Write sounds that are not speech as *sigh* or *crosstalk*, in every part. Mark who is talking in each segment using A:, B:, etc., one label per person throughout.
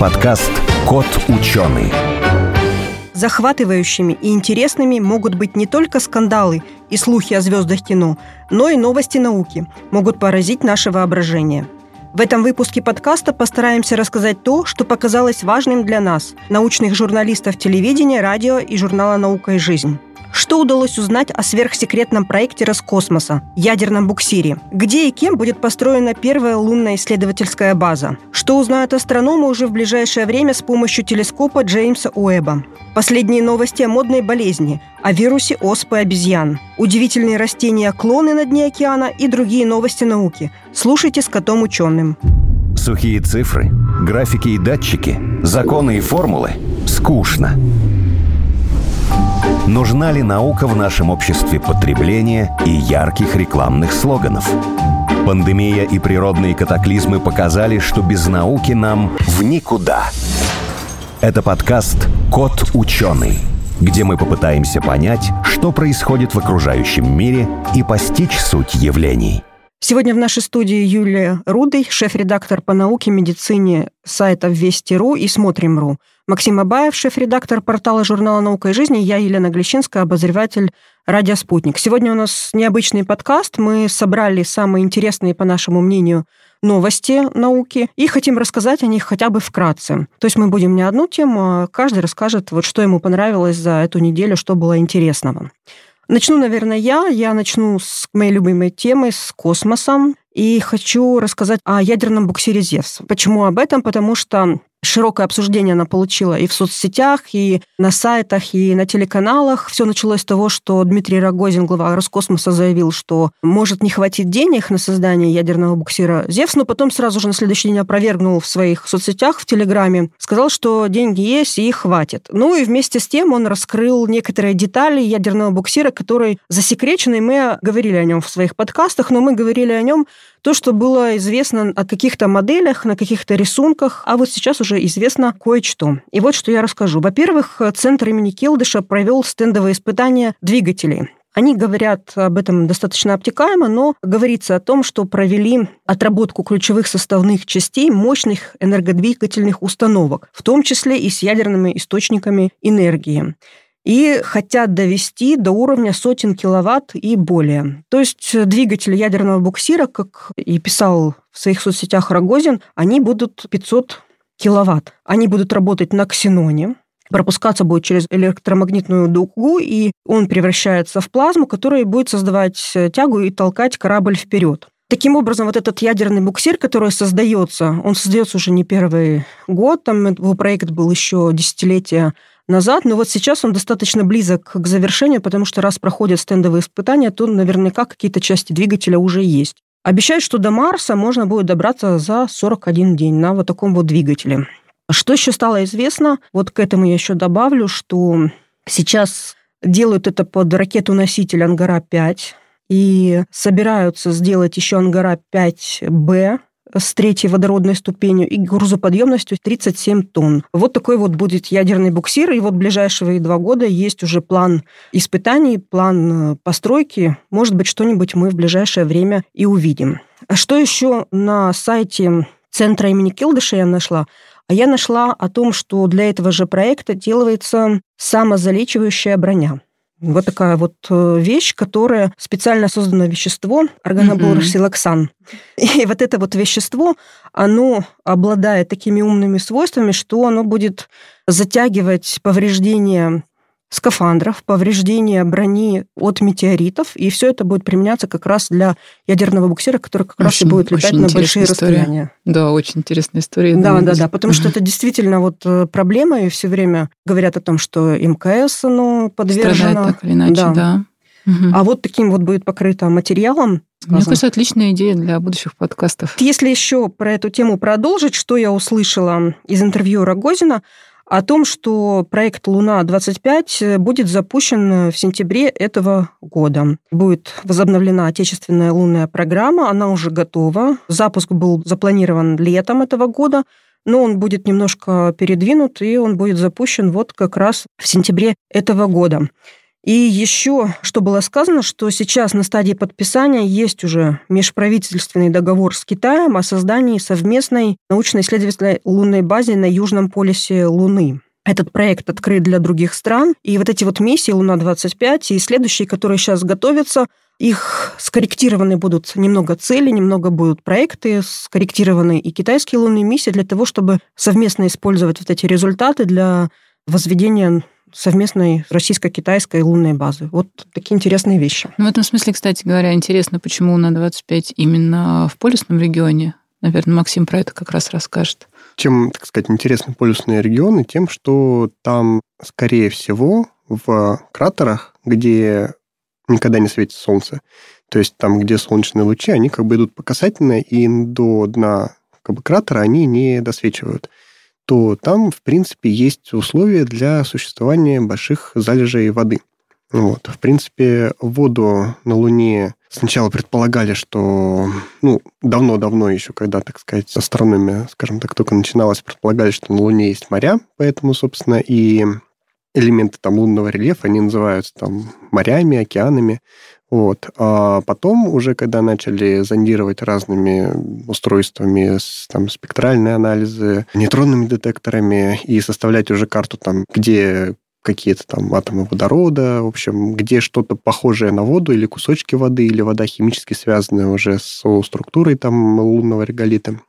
A: подкаст «Кот ученый».
B: Захватывающими и интересными могут быть не только скандалы и слухи о звездах кино, но и новости науки могут поразить наше воображение. В этом выпуске подкаста постараемся рассказать то, что показалось важным для нас, научных журналистов телевидения, радио и журнала «Наука и жизнь». Что удалось узнать о сверхсекретном проекте Роскосмоса – ядерном буксире? Где и кем будет построена первая лунная исследовательская база? Что узнают астрономы уже в ближайшее время с помощью телескопа Джеймса Уэба? Последние новости о модной болезни, о вирусе оспы обезьян, удивительные растения-клоны на дне океана и другие новости науки. Слушайте с котом ученым.
A: Сухие цифры, графики и датчики, законы и формулы – скучно. Нужна ли наука в нашем обществе потребления и ярких рекламных слоганов? Пандемия и природные катаклизмы показали, что без науки нам в никуда. Это подкаст «Кот ученый», где мы попытаемся понять, что происходит в окружающем мире и постичь суть явлений.
B: Сегодня в нашей студии Юлия Рудый, шеф-редактор по науке, медицине сайта Вести.ру и Смотрим.ру. Максим Абаев, шеф-редактор портала журнала «Наука и жизнь», я Елена Глещинская, обозреватель «Радио Спутник». Сегодня у нас необычный подкаст. Мы собрали самые интересные, по нашему мнению, новости науки и хотим рассказать о них хотя бы вкратце. То есть мы будем не одну тему, а каждый расскажет, вот что ему понравилось за эту неделю, что было интересного. Начну, наверное, я. Я начну с моей любимой темы, с космосом. И хочу рассказать о ядерном буксире «Зевс». Почему об этом? Потому что Широкое обсуждение она получила и в соцсетях, и на сайтах, и на телеканалах. Все началось с того, что Дмитрий Рогозин, глава Роскосмоса, заявил, что может не хватить денег на создание ядерного буксира «Зевс», но потом сразу же на следующий день опровергнул в своих соцсетях, в Телеграме, сказал, что деньги есть и хватит. Ну и вместе с тем он раскрыл некоторые детали ядерного буксира, который засекречен, и мы говорили о нем в своих подкастах, но мы говорили о нем то, что было известно о каких-то моделях, на каких-то рисунках, а вот сейчас уже известно кое-что. И вот что я расскажу. Во-первых, Центр имени Келдыша провел стендовые испытания двигателей. Они говорят об этом достаточно обтекаемо, но говорится о том, что провели отработку ключевых составных частей мощных энергодвигательных установок, в том числе и с ядерными источниками энергии и хотят довести до уровня сотен киловатт и более. То есть двигатели ядерного буксира, как и писал в своих соцсетях Рогозин, они будут 500 киловатт. Они будут работать на ксеноне, пропускаться будет через электромагнитную дугу, и он превращается в плазму, которая будет создавать тягу и толкать корабль вперед. Таким образом, вот этот ядерный буксир, который создается, он создается уже не первый год, там его проект был еще десятилетия назад, но вот сейчас он достаточно близок к завершению, потому что раз проходят стендовые испытания, то наверняка какие-то части двигателя уже есть. Обещают, что до Марса можно будет добраться за 41 день на вот таком вот двигателе. Что еще стало известно? Вот к этому я еще добавлю, что сейчас делают это под ракету-носитель «Ангара-5», и собираются сделать еще «Ангара-5Б», с третьей водородной ступенью и грузоподъемностью 37 тонн. Вот такой вот будет ядерный буксир, и вот ближайшие два года есть уже план испытаний, план э, постройки. Может быть, что-нибудь мы в ближайшее время и увидим. А что еще на сайте центра имени Килдыша я нашла? А я нашла о том, что для этого же проекта делается самозалечивающая броня. Вот такая вот э, вещь, которая специально создано вещество, органоборсилоксан. И вот это вот вещество, оно обладает такими умными свойствами, что оно будет затягивать повреждения скафандров, повреждения брони от метеоритов, и все это будет применяться как раз для ядерного буксира, который как очень, раз и будет летать на большие история. расстояния.
C: Да, очень интересная история.
B: Да, думаю, да, да, потому что это действительно вот э, проблема, и все время говорят о том, что МКС, оно подвержено.
C: Страдает так или иначе, да. да.
B: Угу. А вот таким вот будет покрыто материалом.
C: Мне кажется, отличная идея для будущих подкастов.
B: Если еще про эту тему продолжить, что я услышала из интервью Рогозина, о том, что проект «Луна-25» будет запущен в сентябре этого года. Будет возобновлена отечественная лунная программа, она уже готова. Запуск был запланирован летом этого года, но он будет немножко передвинут, и он будет запущен вот как раз в сентябре этого года. И еще, что было сказано, что сейчас на стадии подписания есть уже межправительственный договор с Китаем о создании совместной научно-исследовательской лунной базы на южном полюсе Луны. Этот проект открыт для других стран. И вот эти вот миссии «Луна-25» и следующие, которые сейчас готовятся, их скорректированы будут немного цели, немного будут проекты, скорректированы и китайские лунные миссии для того, чтобы совместно использовать вот эти результаты для возведения совместной российско-китайской лунной базы. Вот такие интересные вещи.
C: Ну, в этом смысле, кстати говоря, интересно, почему на 25 именно в полюсном регионе. Наверное, Максим про это как раз расскажет.
D: Чем, так сказать, интересны полюсные регионы? Тем, что там, скорее всего, в кратерах, где никогда не светит солнце, то есть там, где солнечные лучи, они как бы идут по касательной, и до дна как бы, кратера они не досвечивают то там, в принципе, есть условия для существования больших залежей воды. Вот. В принципе, воду на Луне сначала предполагали, что, ну, давно-давно еще, когда, так сказать, астрономия, скажем так, только начиналась, предполагали, что на Луне есть моря, поэтому, собственно, и элементы там лунного рельефа, они называются там морями, океанами. Вот. А потом, уже когда начали зондировать разными устройствами, там, спектральные анализы, нейтронными детекторами, и составлять уже карту, там, где какие-то там атомы водорода, в общем, где что-то похожее на воду или кусочки воды, или вода химически связанная уже с структурой там лунного реголита.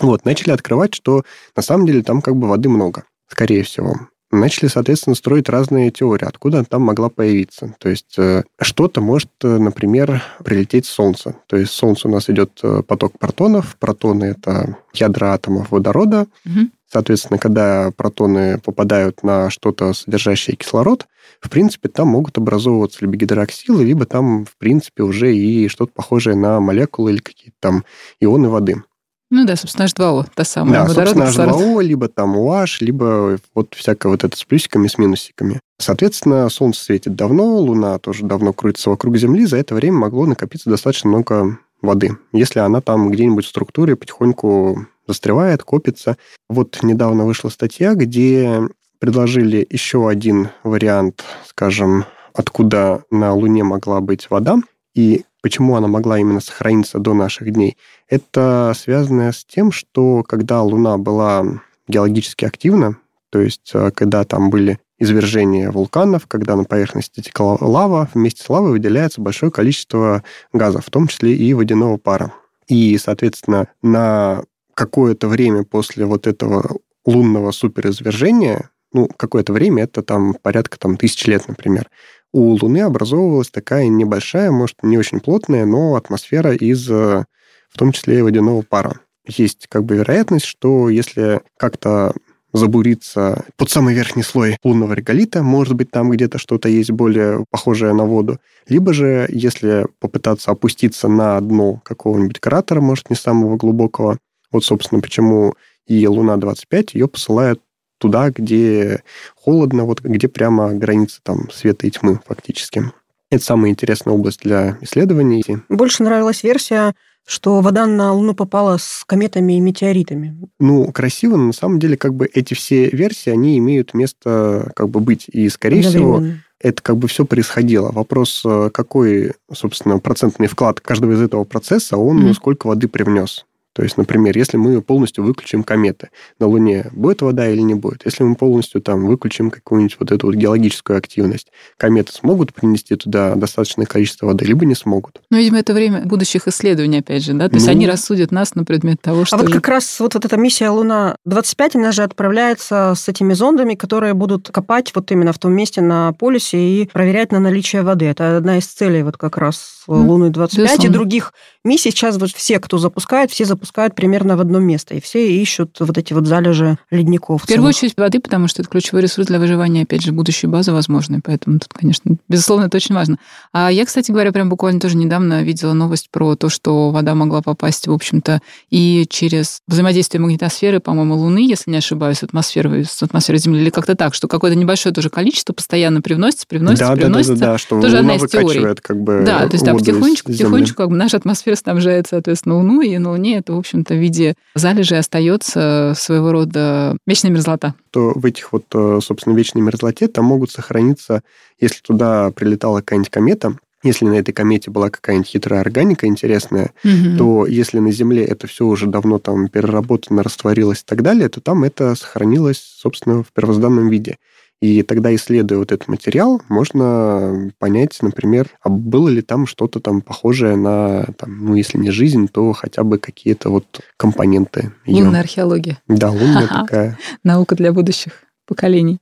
D: Вот, начали открывать, что на самом деле там как бы воды много, скорее всего начали, соответственно, строить разные теории, откуда она там могла появиться. То есть э, что-то может, э, например, прилететь с Солнца. То есть с Солнца у нас идет э, поток протонов. Протоны — это ядра атомов водорода. Угу. Соответственно, когда протоны попадают на что-то, содержащее кислород, в принципе, там могут образовываться либо гидроксилы, либо там, в принципе, уже и что-то похожее на молекулы или какие-то там ионы воды.
C: Ну да, собственно, H2O, та самая.
D: Да, собственно, H2O, либо там OH, либо вот всякое вот это с плюсиками, с минусиками. Соответственно, Солнце светит давно, Луна тоже давно крутится вокруг Земли, за это время могло накопиться достаточно много воды. Если она там где-нибудь в структуре потихоньку застревает, копится. Вот недавно вышла статья, где предложили еще один вариант, скажем, откуда на Луне могла быть вода. И почему она могла именно сохраниться до наших дней, это связано с тем, что когда Луна была геологически активна, то есть э, когда там были извержения вулканов, когда на поверхности текла лава, вместе с лавой выделяется большое количество газов, в том числе и водяного пара. И, соответственно, на какое-то время после вот этого лунного суперизвержения, ну, какое-то время, это там порядка там, тысяч лет, например, у Луны образовывалась такая небольшая, может, не очень плотная, но атмосфера из, э, в том числе и водяного пара. Есть как бы вероятность, что если как-то забуриться под самый верхний слой лунного реголита, может быть, там где-то что-то есть более похожее на воду. Либо же, если попытаться опуститься на дно какого-нибудь кратера, может, не самого глубокого, вот, собственно, почему и Луна-25, ее посылают туда, где холодно, вот где прямо граница там света и тьмы фактически. Это самая интересная область для исследований.
B: Больше нравилась версия, что вода на Луну попала с кометами и метеоритами.
D: Ну, красиво, но на самом деле как бы эти все версии, они имеют место как бы быть. И, скорее всего, это как бы все происходило. Вопрос, э, какой, собственно, процентный вклад каждого из этого процесса, он mm-hmm. сколько воды привнес. То есть, например, если мы полностью выключим кометы на Луне, будет вода или не будет? Если мы полностью там выключим какую-нибудь вот эту вот геологическую активность, кометы смогут принести туда достаточное количество воды, либо не смогут?
C: Ну, видимо, это время будущих исследований, опять же, да? То есть ну... они рассудят нас на предмет того, что...
B: А вот как раз вот, вот эта миссия Луна-25, она же отправляется с этими зондами, которые будут копать вот именно в том месте на полюсе и проверять на наличие воды. Это одна из целей вот как раз Луны-25 и других миссий. Сейчас вот все, кто запускает, все запускают примерно в одно место, и все ищут вот эти вот залежи ледников.
C: В первую очередь воды, потому что это ключевой ресурс для выживания, опять же, будущей базы возможной, поэтому тут, конечно, безусловно, это очень важно. А я, кстати говоря, прям буквально тоже недавно видела новость про то, что вода могла попасть, в общем-то, и через взаимодействие магнитосферы, по-моему, Луны, если не ошибаюсь, в атмосферу, с атмосферой Земли, или как-то так, что какое-то небольшое тоже количество постоянно привносится, привносится,
D: да,
C: привносится.
D: Да, да, да, что тоже Луна одна из теорий. как бы
C: Да, то есть, да, потихонечку, потихонечку как бы наша атмосфера снабжает, соответственно, Луну, и на Луне это, в общем-то, в виде залежи остается своего рода вечная мерзлота.
D: То в этих вот, э, собственно, вечной мерзлоте там могут сохраниться, если туда прилетала какая-нибудь комета, если на этой комете была какая-нибудь хитрая органика интересная, угу. то если на Земле это все уже давно там переработано, растворилось и так далее, то там это сохранилось, собственно, в первозданном виде. И тогда, исследуя вот этот материал, можно понять, например, а было ли там что-то там похожее на, там, ну, если не жизнь, то хотя бы какие-то вот компоненты.
C: Лунная археология.
D: Да, лунная такая.
C: Наука для будущих поколений.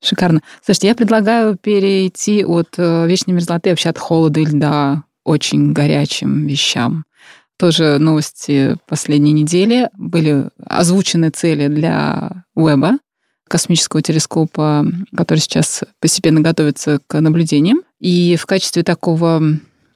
C: Шикарно. Слушайте, я предлагаю перейти от э, вечной мерзлоты, вообще от холода и льда, очень горячим вещам. Тоже новости последней недели. Были озвучены цели для Уэба, космического телескопа, который сейчас постепенно готовится к наблюдениям. И в качестве такого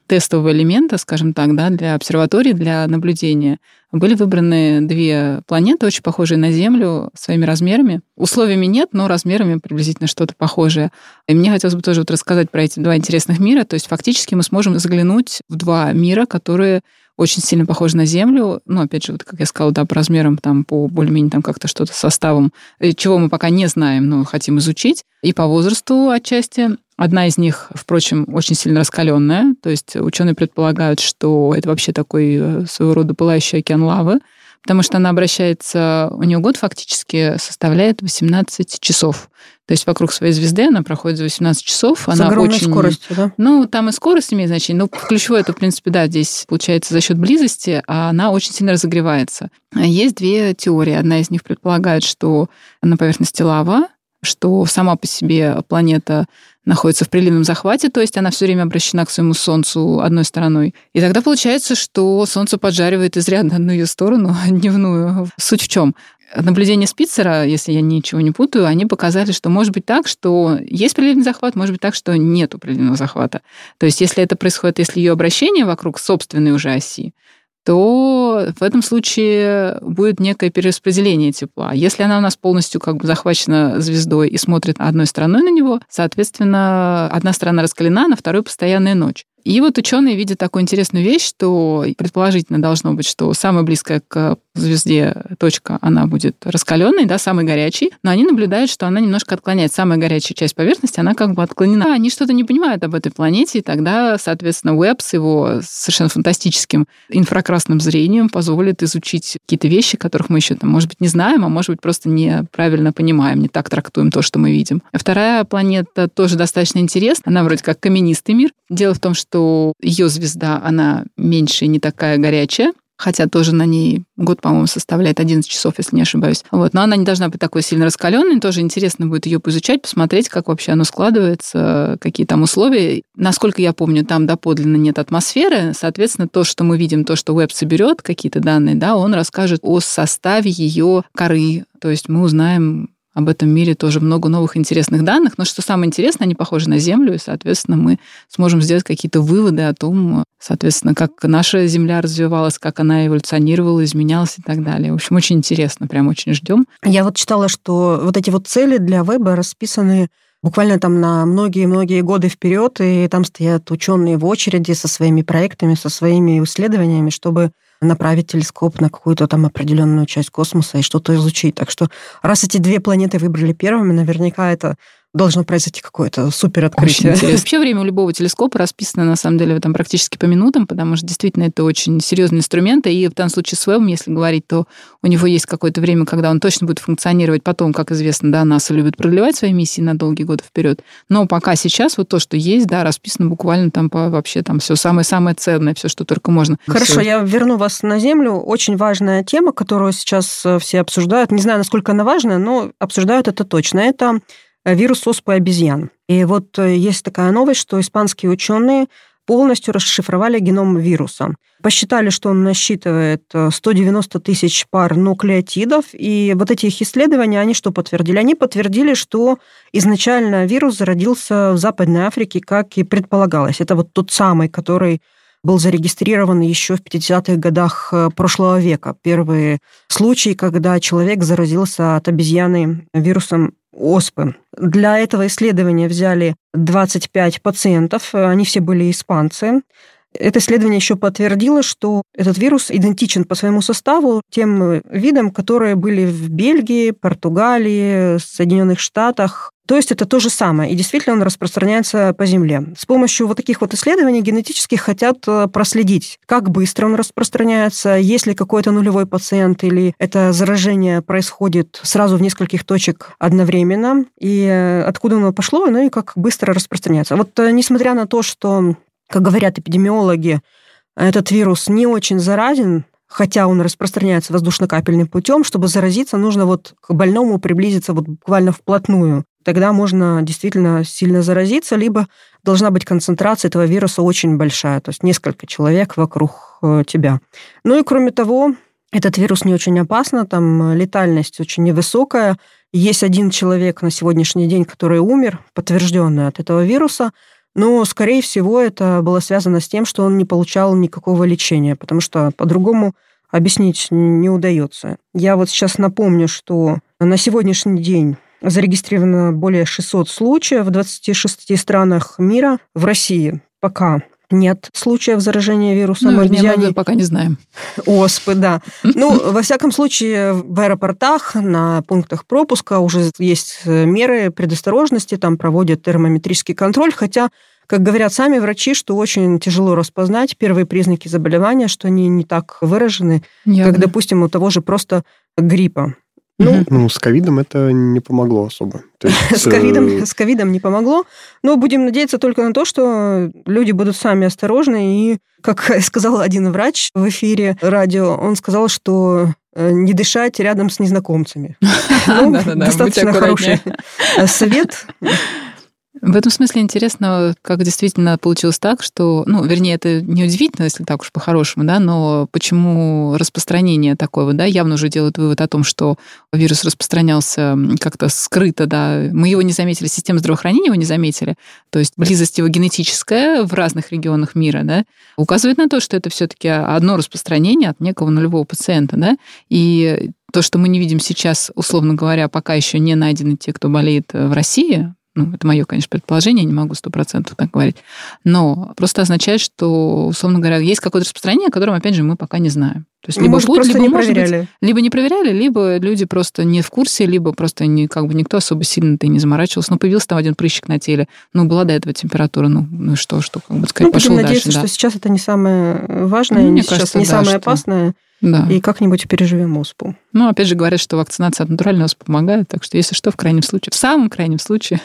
C: тестового элемента, скажем так, да, для обсерватории, для наблюдения, были выбраны две планеты, очень похожие на Землю своими размерами. Условиями нет, но размерами приблизительно что-то похожее. И мне хотелось бы тоже вот рассказать про эти два интересных мира. То есть фактически мы сможем заглянуть в два мира, которые очень сильно похожи на Землю. Ну, опять же, вот как я сказала, да, по размерам, там, по более-менее там как-то что-то составом, э, чего мы пока не знаем, но хотим изучить. И по возрасту отчасти. Одна из них, впрочем, очень сильно раскаленная. То есть ученые предполагают, что это вообще такой э, своего рода пылающий океан лавы, потому что она обращается, у нее год фактически составляет 18 часов. То есть вокруг своей звезды она проходит за 18 часов.
B: С она огромной очень... скоростью, да?
C: Ну, там и скорость имеет значение. Но ключевое это, в принципе, да, здесь получается за счет близости, а она очень сильно разогревается. Есть две теории. Одна из них предполагает, что на поверхности лава, что сама по себе планета находится в приливном захвате, то есть она все время обращена к своему Солнцу одной стороной. И тогда получается, что Солнце поджаривает изрядно одну ее сторону, дневную. Суть в чем? Наблюдения Спицера, если я ничего не путаю, они показали, что может быть так, что есть приливный захват, может быть так, что нет приливного захвата. То есть если это происходит, если ее обращение вокруг собственной уже оси, то в этом случае будет некое перераспределение тепла. Если она у нас полностью как бы захвачена звездой и смотрит одной стороной на него, соответственно, одна сторона раскалена, на второй постоянная ночь. И вот ученые видят такую интересную вещь, что предположительно должно быть, что самая близкая к звезде точка, она будет раскаленной, да, самой горячей, но они наблюдают, что она немножко отклоняет. Самая горячая часть поверхности, она как бы отклонена. Они что-то не понимают об этой планете, и тогда, соответственно, Уэбб с его совершенно фантастическим инфракрасным зрением позволит изучить какие-то вещи, которых мы еще, там, может быть, не знаем, а может быть, просто неправильно понимаем, не так трактуем то, что мы видим. Вторая планета тоже достаточно интересна. Она вроде как каменистый мир. Дело в том, что ее звезда, она меньше, не такая горячая, хотя тоже на ней год, по-моему, составляет 11 часов, если не ошибаюсь. Вот. Но она не должна быть такой сильно раскаленной, тоже интересно будет ее поизучать, посмотреть, как вообще оно складывается, какие там условия. Насколько я помню, там доподлинно нет атмосферы, соответственно, то, что мы видим, то, что веб соберет, какие-то данные, да, он расскажет о составе ее коры, то есть мы узнаем об этом мире тоже много новых интересных данных. Но что самое интересное, они похожи на Землю, и, соответственно, мы сможем сделать какие-то выводы о том, соответственно, как наша Земля развивалась, как она эволюционировала, изменялась и так далее. В общем, очень интересно, прям очень ждем.
B: Я вот читала, что вот эти вот цели для веба расписаны буквально там на многие-многие годы вперед, и там стоят ученые в очереди со своими проектами, со своими исследованиями, чтобы направить телескоп на какую-то там определенную часть космоса и что-то изучить. Так что раз эти две планеты выбрали первыми, наверняка это должно произойти какое-то супер открытие.
C: Вообще время у любого телескопа расписано, на самом деле, там практически по минутам, потому что действительно это очень серьезный инструмент. И в данном случае с Вебом, если говорить, то у него есть какое-то время, когда он точно будет функционировать. Потом, как известно, да, НАСА любит продлевать свои миссии на долгие годы вперед. Но пока сейчас вот то, что есть, да, расписано буквально там по вообще там все самое-самое ценное, все, что только можно.
B: Хорошо, я верну вас на Землю. Очень важная тема, которую сейчас э, все обсуждают. Не знаю, насколько она важная, но обсуждают это точно. Это вирус оспы обезьян. И вот э, есть такая новость, что испанские ученые полностью расшифровали геном вируса. Посчитали, что он насчитывает 190 э, тысяч пар нуклеотидов, и вот эти их исследования, они что подтвердили? Они подтвердили, что изначально вирус зародился в Западной Африке, как и предполагалось. Это вот тот самый, который был зарегистрирован еще в 50-х годах прошлого века. Первые случаи, когда человек заразился от обезьяны вирусом оспы. Для этого исследования взяли 25 пациентов, они все были испанцы. Это исследование еще подтвердило, что этот вирус идентичен по своему составу тем видам, которые были в Бельгии, Португалии, Соединенных Штатах, то есть это то же самое, и действительно он распространяется по Земле. С помощью вот таких вот исследований генетически хотят э, проследить, как быстро он распространяется, есть ли какой-то нулевой пациент, или это заражение происходит сразу в нескольких точек одновременно, и э, откуда оно пошло, ну и как быстро распространяется. Вот э, несмотря на то, что, как говорят эпидемиологи, этот вирус не очень заразен, хотя он распространяется воздушно-капельным путем, чтобы заразиться, нужно вот к больному приблизиться вот буквально вплотную тогда можно действительно сильно заразиться, либо должна быть концентрация этого вируса очень большая, то есть несколько человек вокруг э, тебя. Ну и кроме того, этот вирус не очень опасно, там летальность очень невысокая. Есть один человек на сегодняшний день, который умер, подтвержденный от этого вируса, но, скорее всего, это было связано с тем, что он не получал никакого лечения, потому что по-другому объяснить не удается. Я вот сейчас напомню, что на сегодняшний день Зарегистрировано более 600 случаев в 26 странах мира. В России пока нет случаев заражения вирусом
C: ну, обезьяний. пока не знаем.
B: Оспы, да. *laughs* Ну, во всяком случае, в аэропортах, на пунктах пропуска уже есть меры предосторожности, там проводят термометрический контроль, хотя как говорят сами врачи, что очень тяжело распознать первые признаки заболевания, что они не так выражены, Явно. как, допустим, у того же просто гриппа.
D: Ну, ну, с ковидом это не помогло особо. *laughs*
B: есть, с, ковидом, э, с ковидом не помогло, но будем надеяться только на то, что люди будут сами осторожны. И, как *laughs* сказал один врач в эфире радио, он сказал, что э, не дышать рядом с незнакомцами. *laughs* Ну, достаточно хороший совет.
C: В этом смысле интересно, как действительно получилось так, что, ну, вернее, это не удивительно, если так уж по-хорошему, да, но почему распространение такое, да, явно уже делают вывод о том, что вирус распространялся как-то скрыто, да, мы его не заметили, система здравоохранения его не заметили, то есть близость его генетическая в разных регионах мира, да, указывает на то, что это все-таки одно распространение от некого нулевого пациента, да, и то, что мы не видим сейчас, условно говоря, пока еще не найдены те, кто болеет в России, ну, это мое, конечно, предположение, не могу сто процентов так говорить. Но просто означает, что, условно говоря, есть какое-то распространение, о котором, опять же, мы пока не знаем.
B: То есть либо может, будет, либо
C: не
B: может проверяли.
C: быть, либо не проверяли, либо люди просто не в курсе, либо просто не, как бы никто особо сильно ты не заморачивался. Ну, появился там один прыщик на теле, ну, была до этого температура, ну, ну что, что, как бы сказать, ну, пошел
B: дальше. надеяться, да. что сейчас это не самое важное, ну, не сейчас кажется, не да, самое что... опасное. Да. И как-нибудь переживем оспу.
C: Ну, опять же, говорят, что вакцинация от натуральной оспы помогает, так что, если что, в крайнем случае, в самом крайнем случае,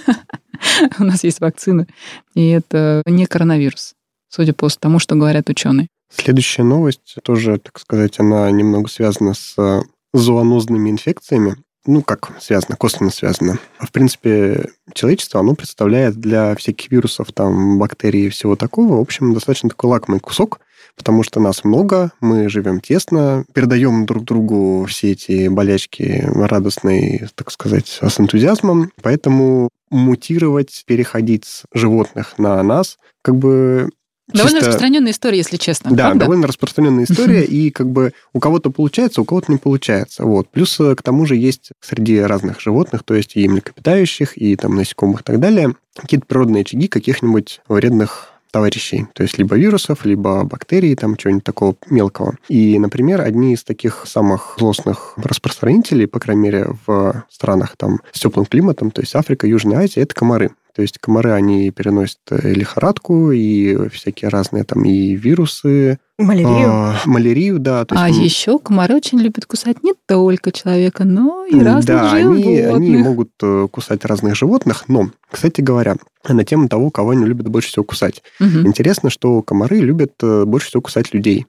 C: *laughs* у нас есть вакцина, и это не коронавирус, судя по тому, что говорят ученые.
D: Следующая новость тоже, так сказать, она немного связана с э, зоонозными инфекциями. Ну, как связано, косвенно связано. В принципе, человечество, оно представляет для всяких вирусов, там, бактерий и всего такого, в общем, достаточно такой лакомый кусок, потому что нас много, мы живем тесно, передаем друг другу все эти болячки радостные, так сказать, с энтузиазмом, поэтому мутировать, переходить с животных на нас, как бы
C: Довольно чисто... распространенная история, если честно.
D: Да, правда? довольно распространенная история, и как бы у кого-то получается, у кого-то не получается. Вот. Плюс э, к тому же есть среди разных животных, то есть и млекопитающих, и там насекомых и так далее, какие-то природные очаги каких-нибудь вредных товарищей, то есть либо вирусов, либо бактерий, там чего-нибудь такого мелкого. И, например, одни из таких самых злостных распространителей, по крайней мере, в странах там с теплым климатом, то есть Африка, Южная Азия, это комары. То есть комары, они переносят э, лихорадку и всякие разные там и вирусы.
B: Малярию. А,
D: малярию, да.
C: То есть, а еще комары очень любят кусать не только человека, но и разных да, животных.
D: Они, они могут э, кусать разных животных, но, кстати говоря, на тему того, кого они любят больше всего кусать. Угу. Интересно, что комары любят э, больше всего кусать людей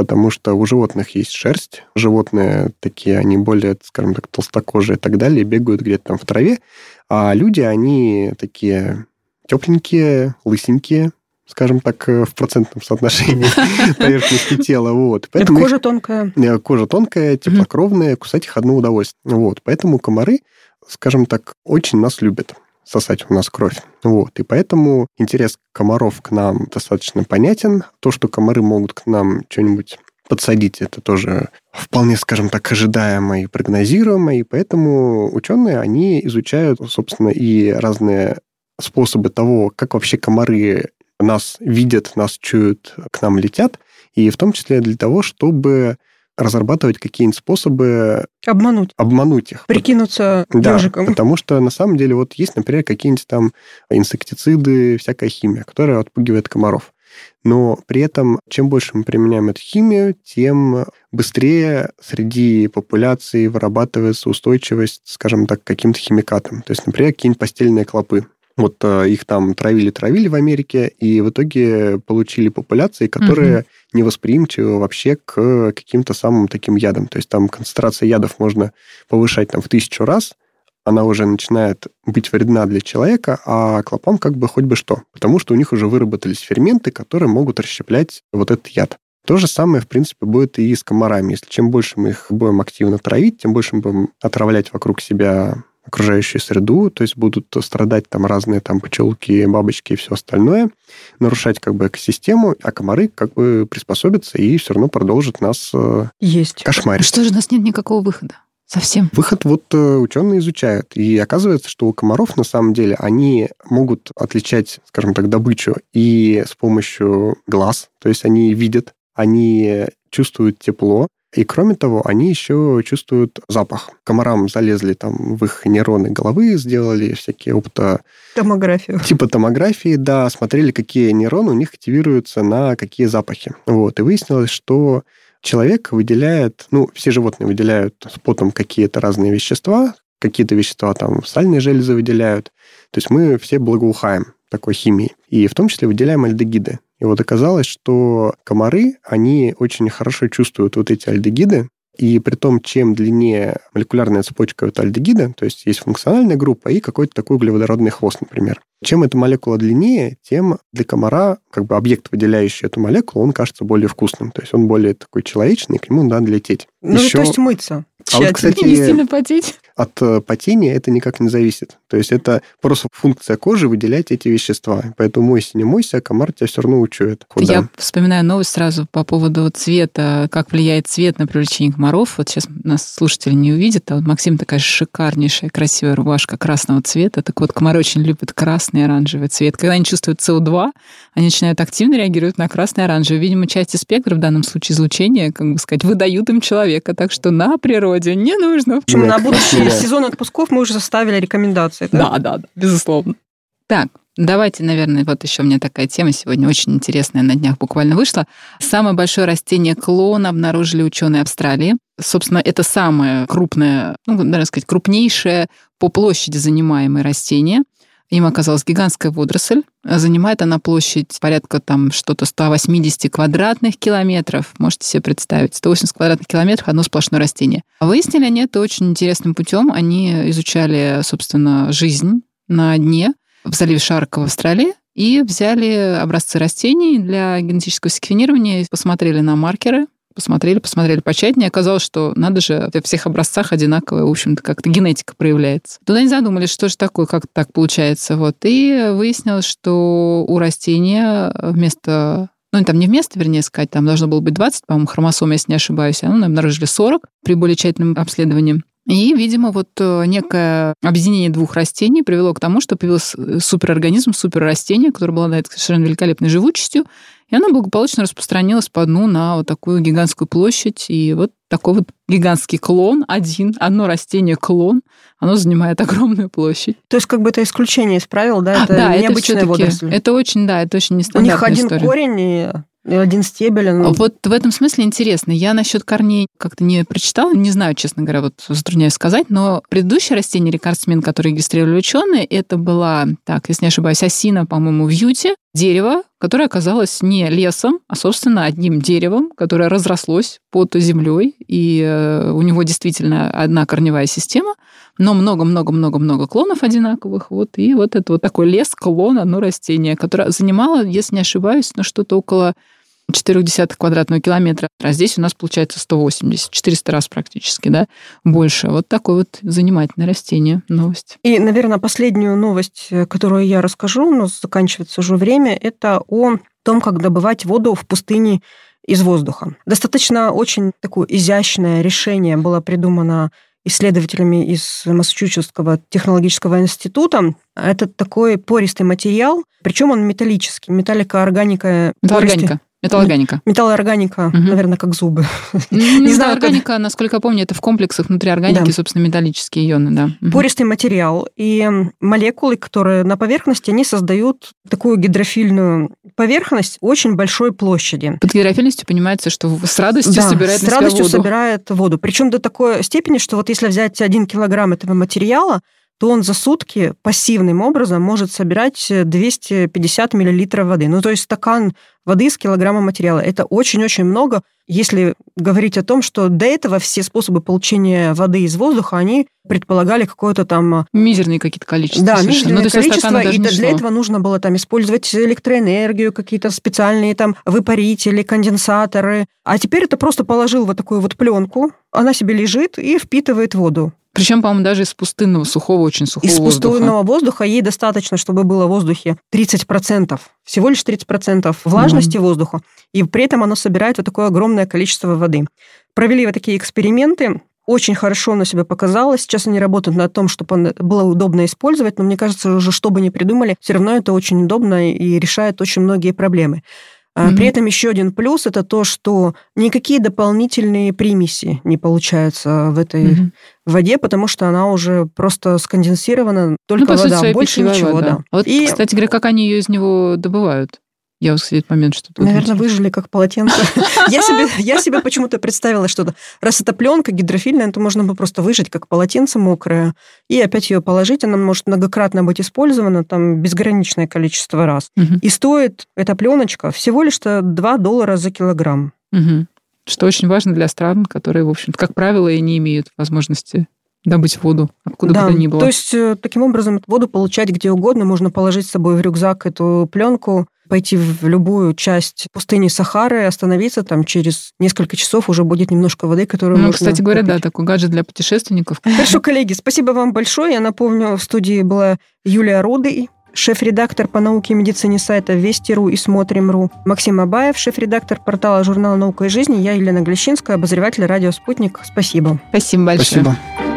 D: потому что у животных есть шерсть. Животные такие, они более, скажем так, толстокожие и так далее, бегают где-то там в траве, а люди, они такие тепленькие, лысенькие, скажем так, э, в процентном соотношении *laughs* поверхности тела. Вот.
B: Поэтому Это кожа тонкая.
D: Э, кожа тонкая, теплокровная, кусать их одно удовольствие. Вот. Поэтому комары, скажем так, очень нас любят сосать у нас кровь. Вот. И поэтому интерес комаров к нам достаточно понятен. То, что комары могут к нам что-нибудь подсадить, это тоже вполне, скажем так, ожидаемо и прогнозируемо, и поэтому ученые, они изучают, собственно, и разные способы того, как вообще комары нас видят, нас чуют, к нам летят, и в том числе для того, чтобы разрабатывать какие-нибудь способы
B: обмануть,
D: обмануть их.
B: Прикинуться
D: да,
B: ежиком.
D: потому что на самом деле вот есть, например, какие-нибудь там инсектициды, всякая химия, которая отпугивает комаров. Но при этом, чем больше мы применяем эту химию, тем быстрее среди популяции вырабатывается устойчивость, скажем так, к каким-то химикатам. То есть, например, какие-нибудь постельные клопы. Вот э, их там травили-травили в Америке, и в итоге получили популяции, которые угу. невосприимчивы вообще к каким-то самым таким ядам. То есть там концентрация ядов можно повышать там в тысячу раз, она уже начинает быть вредна для человека, а клопам как бы хоть бы что, потому что у них уже выработались ферменты, которые могут расщеплять вот этот яд. То же самое, в принципе, будет и с комарами. Если чем больше мы их будем активно травить, тем больше мы будем отравлять вокруг себя окружающую среду, то есть будут страдать там разные там пчелки, бабочки и все остальное, нарушать как бы экосистему, а комары как бы приспособятся и все равно продолжат нас э,
B: Есть.
D: кошмарить.
C: Что же, у нас нет никакого выхода? Совсем.
D: Выход вот э, ученые изучают. И оказывается, что у комаров на самом деле они могут отличать, скажем так, добычу и с помощью глаз. То есть они видят, они чувствуют тепло, и кроме того, они еще чувствуют запах. Комарам залезли там в их нейроны головы, сделали всякие опыта...
B: Томографию.
D: Типа томографии, да, смотрели, какие нейроны у них активируются на какие запахи. Вот. И выяснилось, что человек выделяет, ну, все животные выделяют с потом какие-то разные вещества, какие-то вещества там сальные железы выделяют. То есть мы все благоухаем такой химией. И в том числе выделяем альдегиды. И вот оказалось, что комары, они очень хорошо чувствуют вот эти альдегиды, и при том, чем длиннее молекулярная цепочка вот альдегида, то есть есть функциональная группа и какой-то такой углеводородный хвост, например. Чем эта молекула длиннее, тем для комара как бы объект, выделяющий эту молекулу, он кажется более вкусным. То есть он более такой человечный, к нему надо лететь.
B: Ну, Еще... то есть мыться.
D: А вот, кстати,
C: не сильно потеть.
D: От э, потения это никак не зависит. То есть это просто функция кожи выделять эти вещества. Поэтому мойся, не мойся, а комар тебя все равно учует.
C: Куда? Я вспоминаю новость сразу по поводу цвета, как влияет цвет на привлечение комаров. Вот сейчас нас слушатели не увидят, а вот Максим такая шикарнейшая, красивая рубашка красного цвета. Так вот, комары очень любят красный и оранжевый цвет. Когда они чувствуют СО2, они начинают активно реагировать на красный и оранжевый. Видимо, части спектра, в данном случае излучения, как бы сказать, выдают им человека. Так что на природе не нужно.
B: В общем, на будущий сезон отпусков мы уже составили рекомендации.
C: Да, да, да, безусловно. Так, Давайте, наверное, вот еще у меня такая тема сегодня очень интересная, на днях буквально вышла. Самое большое растение клон обнаружили ученые Австралии. Собственно, это самое крупное, ну, наверное сказать, крупнейшее по площади занимаемое растение. Им оказалась гигантская водоросль. Занимает она площадь порядка там что-то 180 квадратных километров. Можете себе представить. 180 квадратных километров одно сплошное растение. Выяснили они это очень интересным путем. Они изучали, собственно, жизнь на дне в заливе Шарка в Австралии и взяли образцы растений для генетического секвенирования, посмотрели на маркеры, посмотрели, посмотрели початнее, оказалось, что надо же, во всех образцах одинаковая, в общем-то, как-то генетика проявляется. Туда не задумались, что же такое, как так получается. Вот. И выяснилось, что у растения вместо ну, там не вместо, вернее сказать, там должно было быть 20, по-моему, хромосом, если не ошибаюсь, а ну, обнаружили 40 при более тщательном обследовании. И, видимо, вот э, некое объединение двух растений привело к тому, что появился э, суперорганизм, суперрастение, которое обладает совершенно великолепной живучестью, и оно благополучно распространилось по дну на вот такую гигантскую площадь. И вот такой вот гигантский клон, один, одно растение клон, оно занимает *laughs* огромную площадь.
B: То есть как бы это исключение из правил, да? Это
C: да,
B: необычная
C: это
B: водоросль.
C: Это очень, да, это очень нестандартная
B: У них один
C: история.
B: корень, и один стебель. Ну...
C: Вот в этом смысле интересно. Я насчет корней как-то не прочитала, не знаю, честно говоря, вот затрудняюсь сказать, но предыдущее растение рекордсмен, которое регистрировали ученые, это была, так, если не ошибаюсь, осина, по-моему, в Юте, дерево, которое оказалось не лесом, а, собственно, одним деревом, которое разрослось под землей, и э, у него действительно одна корневая система, но много-много-много-много клонов одинаковых, вот, и вот это вот такой лес, клон, одно растение, которое занимало, если не ошибаюсь, ну, что-то около 0,4 квадратного километра, а здесь у нас получается 180, 400 раз практически, да, больше. Вот такое вот занимательное растение, новость.
B: И, наверное, последнюю новость, э, которую я расскажу, но заканчивается уже время, это о том, как добывать воду в пустыне из воздуха. Достаточно очень такое изящное решение было придумано исследователями из Массачусетского технологического института. Это такой пористый материал, причем он металлический. Металлика органика.
C: Металлорганика. Металлорганика.
B: Металлоорганика, угу. наверное, как зубы. *laughs*
C: Не знаю, органика, насколько я помню, это в комплексах внутри органики, да. собственно, металлические ионы, да.
B: Угу. Пористый материал. И молекулы, которые на поверхности, они создают такую гидрофильную поверхность очень большой площади.
C: Под гидрофильностью понимается, что с радостью
B: да,
C: собирает
B: с радостью воду. собирает воду. Причем до такой степени, что вот если взять один килограмм этого материала, то он за сутки пассивным образом может собирать 250 миллилитров воды. Ну, то есть стакан воды с килограммом материала. Это очень-очень много, если говорить о том, что до этого все способы получения воды из воздуха, они предполагали какое-то там... А,
C: мизерные какие-то количества.
B: Да, мизерное ну, количество, и для этого нужно было там использовать электроэнергию, какие-то специальные там выпарители, конденсаторы. А теперь это просто положил вот такую вот пленку, она себе лежит и впитывает воду.
C: Причем, по-моему, даже из пустынного, сухого, очень сухого
B: из
C: воздуха.
B: Из пустынного воздуха ей достаточно, чтобы было в воздухе 30%, всего лишь 30% влажности mm-hmm. воздуха, и при этом оно собирает вот такое огромное количество воды. Провели вот такие эксперименты, очень хорошо на себя показалось. Сейчас они работают над том, чтобы было удобно использовать, но мне кажется, уже что бы ни придумали, все равно это очень удобно и решает очень многие проблемы. Mm-hmm. При этом еще один плюс это то, что никакие дополнительные примеси не получаются в этой mm-hmm. воде, потому что она уже просто сконденсирована, только ну, вода, больше ничего, вода. да.
C: Вот, и... кстати говоря, как они ее из него добывают? Я вот, кстати, момент что-то...
B: Наверное, выжили как полотенце. *laughs* я себе, я себе почему-то представила что-то. Раз это пленка гидрофильная, то можно бы просто выжать как полотенце мокрое и опять ее положить. Она может многократно быть использована там безграничное количество раз. Угу. И стоит эта пленочка всего лишь 2 доллара за килограмм.
C: Угу. Что очень важно для стран, которые, в общем как правило, и не имеют возможности добыть воду, откуда да, бы то ни было.
B: То есть, э, таким образом, воду получать где угодно. Можно положить с собой в рюкзак эту пленку, пойти в любую часть пустыни Сахары, остановиться там через несколько часов уже будет немножко воды, которую
C: ну,
B: можно
C: кстати говоря, да, такой гаджет для путешественников.
B: Хорошо, коллеги, спасибо вам большое. Я напомню, в студии была Юлия Рудый, шеф-редактор по науке и медицине сайта Вести.ру и Смотрим.ру, Максим Абаев, шеф-редактор портала журнала «Наука и жизнь», я Елена Глещинская, обозреватель радио «Спутник». Спасибо.
C: Спасибо большое.
D: Спасибо.